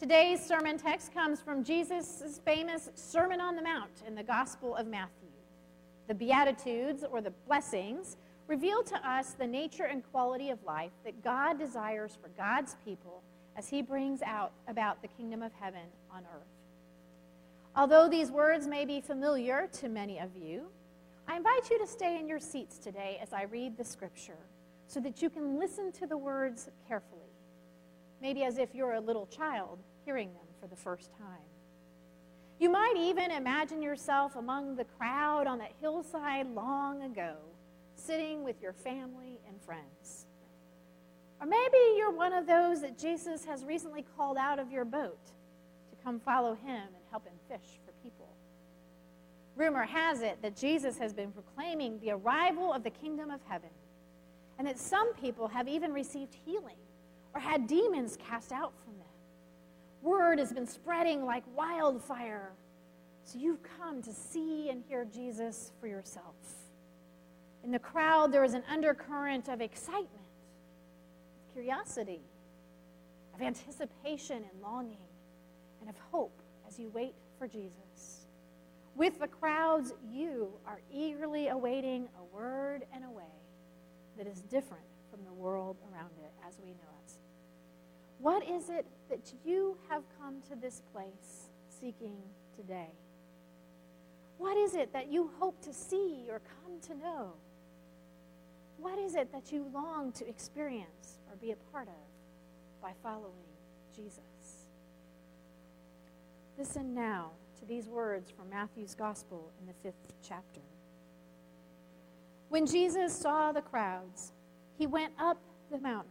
Today's sermon text comes from Jesus' famous Sermon on the Mount in the Gospel of Matthew. The Beatitudes, or the blessings, reveal to us the nature and quality of life that God desires for God's people as he brings out about the kingdom of heaven on earth. Although these words may be familiar to many of you, I invite you to stay in your seats today as I read the scripture so that you can listen to the words carefully, maybe as if you're a little child hearing them for the first time. You might even imagine yourself among the crowd on that hillside long ago, sitting with your family and friends. Or maybe you're one of those that Jesus has recently called out of your boat to come follow him and help him fish for people. Rumor has it that Jesus has been proclaiming the arrival of the kingdom of heaven, and that some people have even received healing or had demons cast out from them. Word has been spreading like wildfire, so you've come to see and hear Jesus for yourself. In the crowd, there is an undercurrent of excitement, of curiosity, of anticipation and longing, and of hope as you wait for Jesus. With the crowds, you are eagerly awaiting a word and a way that is different from the world around it as we know it. What is it that you have come to this place seeking today? What is it that you hope to see or come to know? What is it that you long to experience or be a part of by following Jesus? Listen now to these words from Matthew's Gospel in the fifth chapter. When Jesus saw the crowds, he went up the mountain,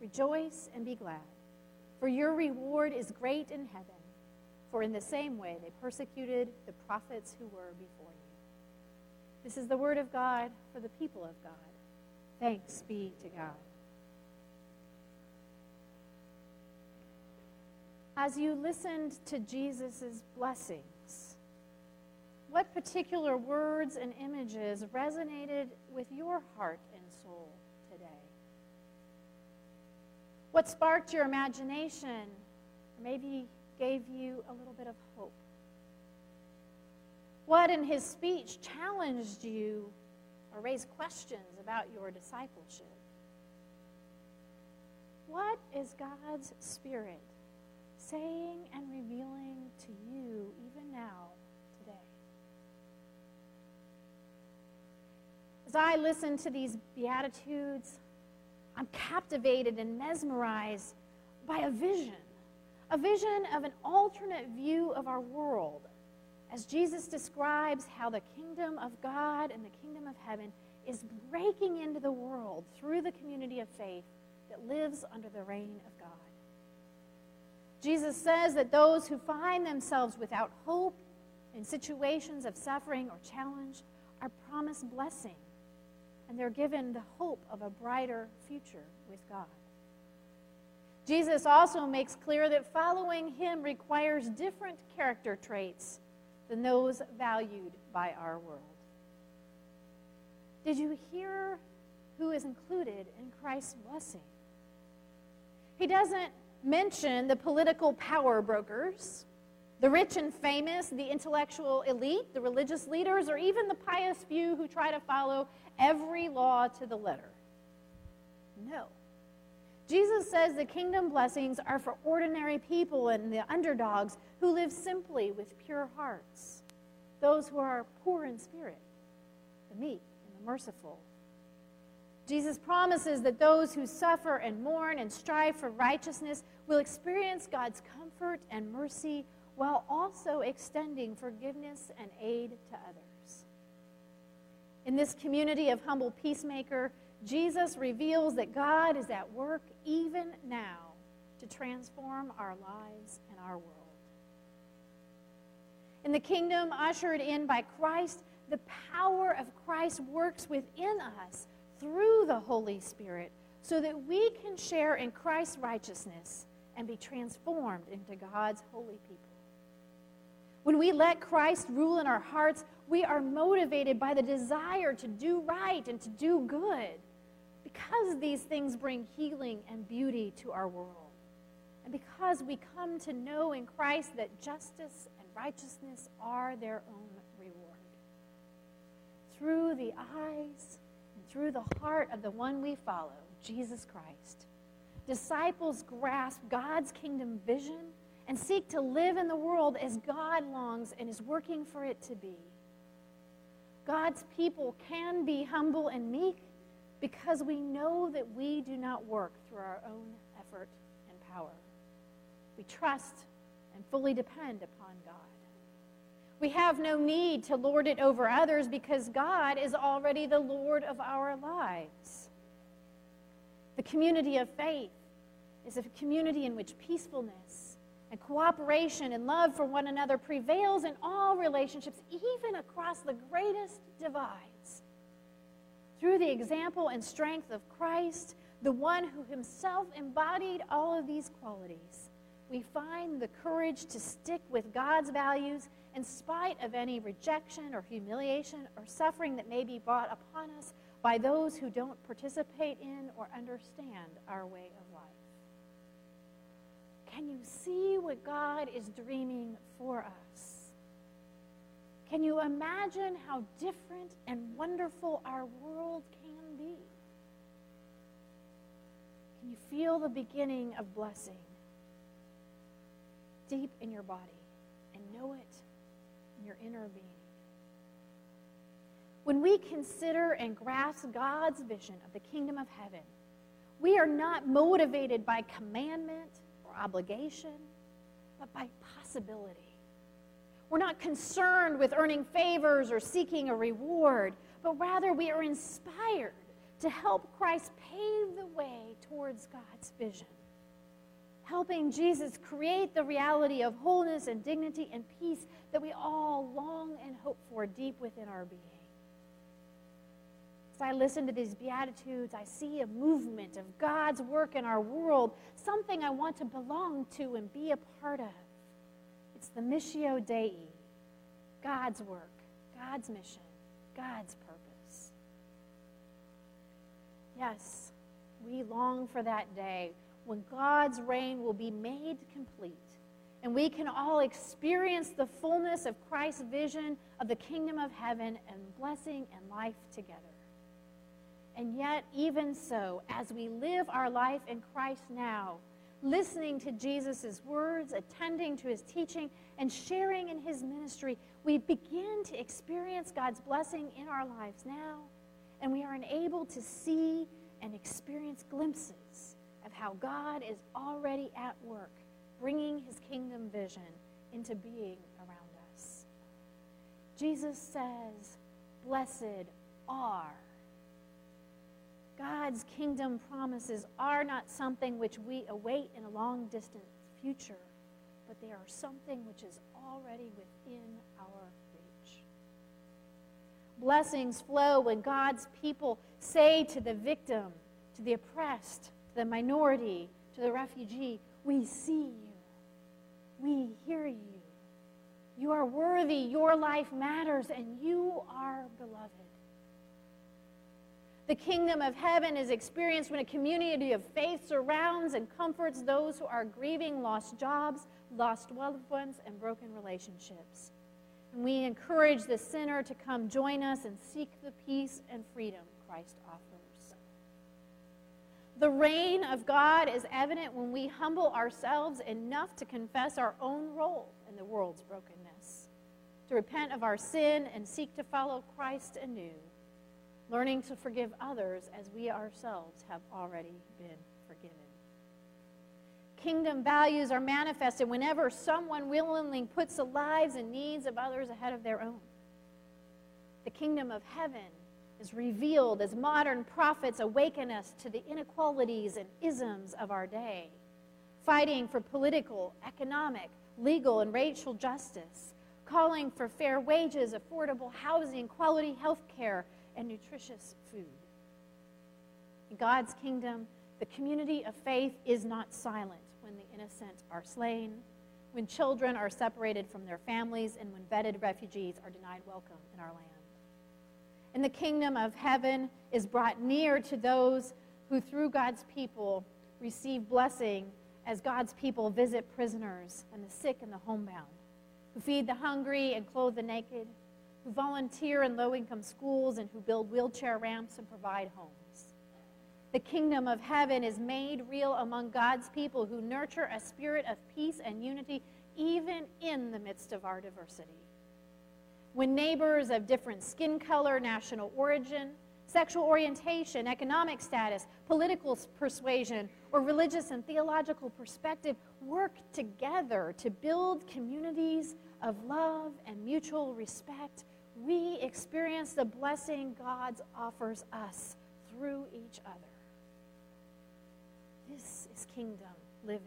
Rejoice and be glad, for your reward is great in heaven. For in the same way they persecuted the prophets who were before you. This is the word of God for the people of God. Thanks be to God. as you listened to Jesus' blessings, what particular words and images resonated with your heart and soul today? What sparked your imagination, or maybe gave you a little bit of hope? What in his speech challenged you or raised questions about your discipleship? What is God's Spirit saying and revealing to you even now, today. As I listen to these Beatitudes, I'm captivated and mesmerized by a vision, a vision of an alternate view of our world, as Jesus describes how the kingdom of God and the kingdom of heaven is breaking into the world through the community of faith that lives under the reign of God. Jesus says that those who find themselves without hope in situations of suffering or challenge are promised blessing, and they're given the hope of a brighter future with God. Jesus also makes clear that following him requires different character traits than those valued by our world. Did you hear who is included in Christ's blessing? He doesn't mention the political power brokers, the rich and famous, the intellectual elite, the religious leaders, or even the pious few who try to follow every law to the letter. No. Jesus says the kingdom blessings are for ordinary people and the underdogs who live simply with pure hearts, those who are poor in spirit, the meek and the merciful. Jesus promises that those who suffer and mourn and strive for righteousness will experience God's comfort and mercy while also extending forgiveness and aid to others. In this community of humble peacemaker, Jesus reveals that God is at work even now to transform our lives and our world. In the kingdom ushered in by Christ, the power of Christ works within us through the Holy Spirit so that we can share in Christ's righteousness and be transformed into God's holy people. When we let Christ rule in our hearts, we are motivated by the desire to do right and to do good because these things bring healing and beauty to our world. And because we come to know in Christ that justice and righteousness are their own reward. Through the eyes and through the heart of the one we follow, Jesus Christ, disciples grasp God's kingdom vision and seek to live in the world as God longs and is working for it to be. God's people can be humble and meek because we know that we do not work through our own effort and power. We trust and fully depend upon God. We have no need to lord it over others because God is already the Lord of our lives. The community of faith is a community in which peacefulness and cooperation and love for one another prevails in all relationships, even across the greatest divides. Through the example and strength of Christ, the one who himself embodied all of these qualities, we find the courage to stick with God's values in spite of any rejection or humiliation or suffering that may be brought upon us by those who don't participate in or understand our way of life. Can you see what God is dreaming for us? Can you imagine how different and wonderful our world can be? Can you feel the beginning of blessing deep in your body and know it in your inner being? When we consider and grasp God's vision of the kingdom of heaven, we are not motivated by commandment obligation, but by possibility. We're not concerned with earning favors or seeking a reward, but rather we are inspired to help Christ pave the way towards God's vision. Helping Jesus create the reality of wholeness and dignity and peace that we all long and hope for deep within our being. As I listen to these Beatitudes, I see a movement of God's work in our world, something I want to belong to and be a part of. It's the Missio Dei, God's work, God's mission, God's purpose. Yes, we long for that day when God's reign will be made complete and we can all experience the fullness of Christ's vision of the kingdom of heaven and blessing and life together. And yet, even so, as we live our life in Christ now, listening to Jesus' words, attending to his teaching, and sharing in his ministry, we begin to experience God's blessing in our lives now, and we are enabled to see and experience glimpses of how God is already at work, bringing his kingdom vision into being around us. Jesus says, Blessed are God's kingdom promises are not something which we await in a long distant future, but they are something which is already within our reach. Blessings flow when God's people say to the victim, to the oppressed, to the minority, to the refugee, We see you. We hear you. You are worthy. Your life matters, and you are beloved. The kingdom of heaven is experienced when a community of faith surrounds and comforts those who are grieving lost jobs, lost loved ones, and broken relationships. And we encourage the sinner to come join us and seek the peace and freedom Christ offers. The reign of God is evident when we humble ourselves enough to confess our own role in the world's brokenness, to repent of our sin and seek to follow Christ anew, learning to forgive others as we ourselves have already been forgiven. Kingdom values are manifested whenever someone willingly puts the lives and needs of others ahead of their own. The kingdom of heaven is revealed as modern prophets awaken us to the inequalities and isms of our day, fighting for political, economic, legal, and racial justice, calling for fair wages, affordable housing, quality health care, and nutritious food. In God's kingdom, the community of faith is not silent when the innocent are slain, when children are separated from their families, and when vetted refugees are denied welcome in our land and the kingdom of heaven is brought near to those who, through God's people, receive blessing as God's people visit prisoners and the sick and the homebound, who feed the hungry and clothe the naked, who volunteer in low income schools and who build wheelchair ramps and provide homes. The kingdom of heaven is made real among God's people who nurture a spirit of peace and unity even in the midst of our diversity when neighbors of different skin color, national origin, sexual orientation, economic status, political persuasion, or religious and theological perspective work together to build communities of love and mutual respect, we experience the blessing God offers us through each other. This is kingdom living.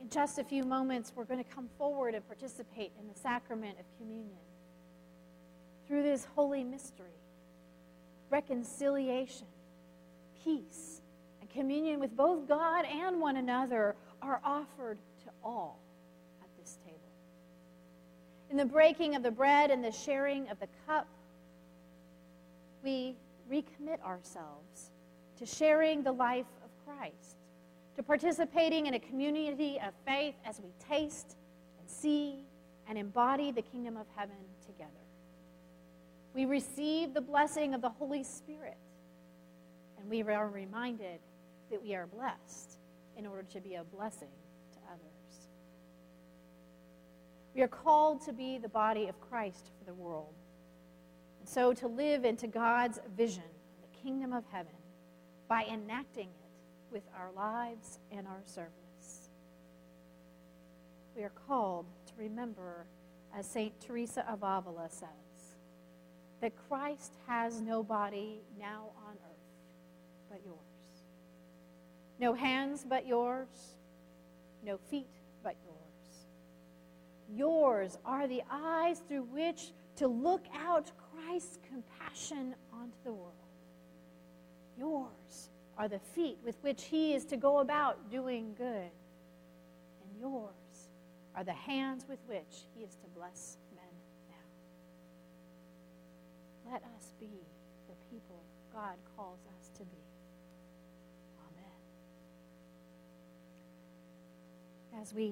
In just a few moments, we're going to come forward and participate in the sacrament of communion. Through this holy mystery, reconciliation, peace, and communion with both God and one another are offered to all. In the breaking of the bread and the sharing of the cup, we recommit ourselves to sharing the life of Christ to participating in a community of faith as we taste and see and embody the kingdom of heaven together. We receive the blessing of the Holy Spirit, and we are reminded that we are blessed in order to be a blessing to others. We are called to be the body of Christ for the world, and so to live into God's vision the kingdom of heaven by enacting it with our lives and our service. We are called to remember, as St. Teresa of Avila says, that Christ has no body now on earth but yours. No hands but yours, no feet. Yours are the eyes through which to look out Christ's compassion onto the world. Yours are the feet with which he is to go about doing good. And yours are the hands with which he is to bless men now. Let us be the people God calls us to be. Amen. As we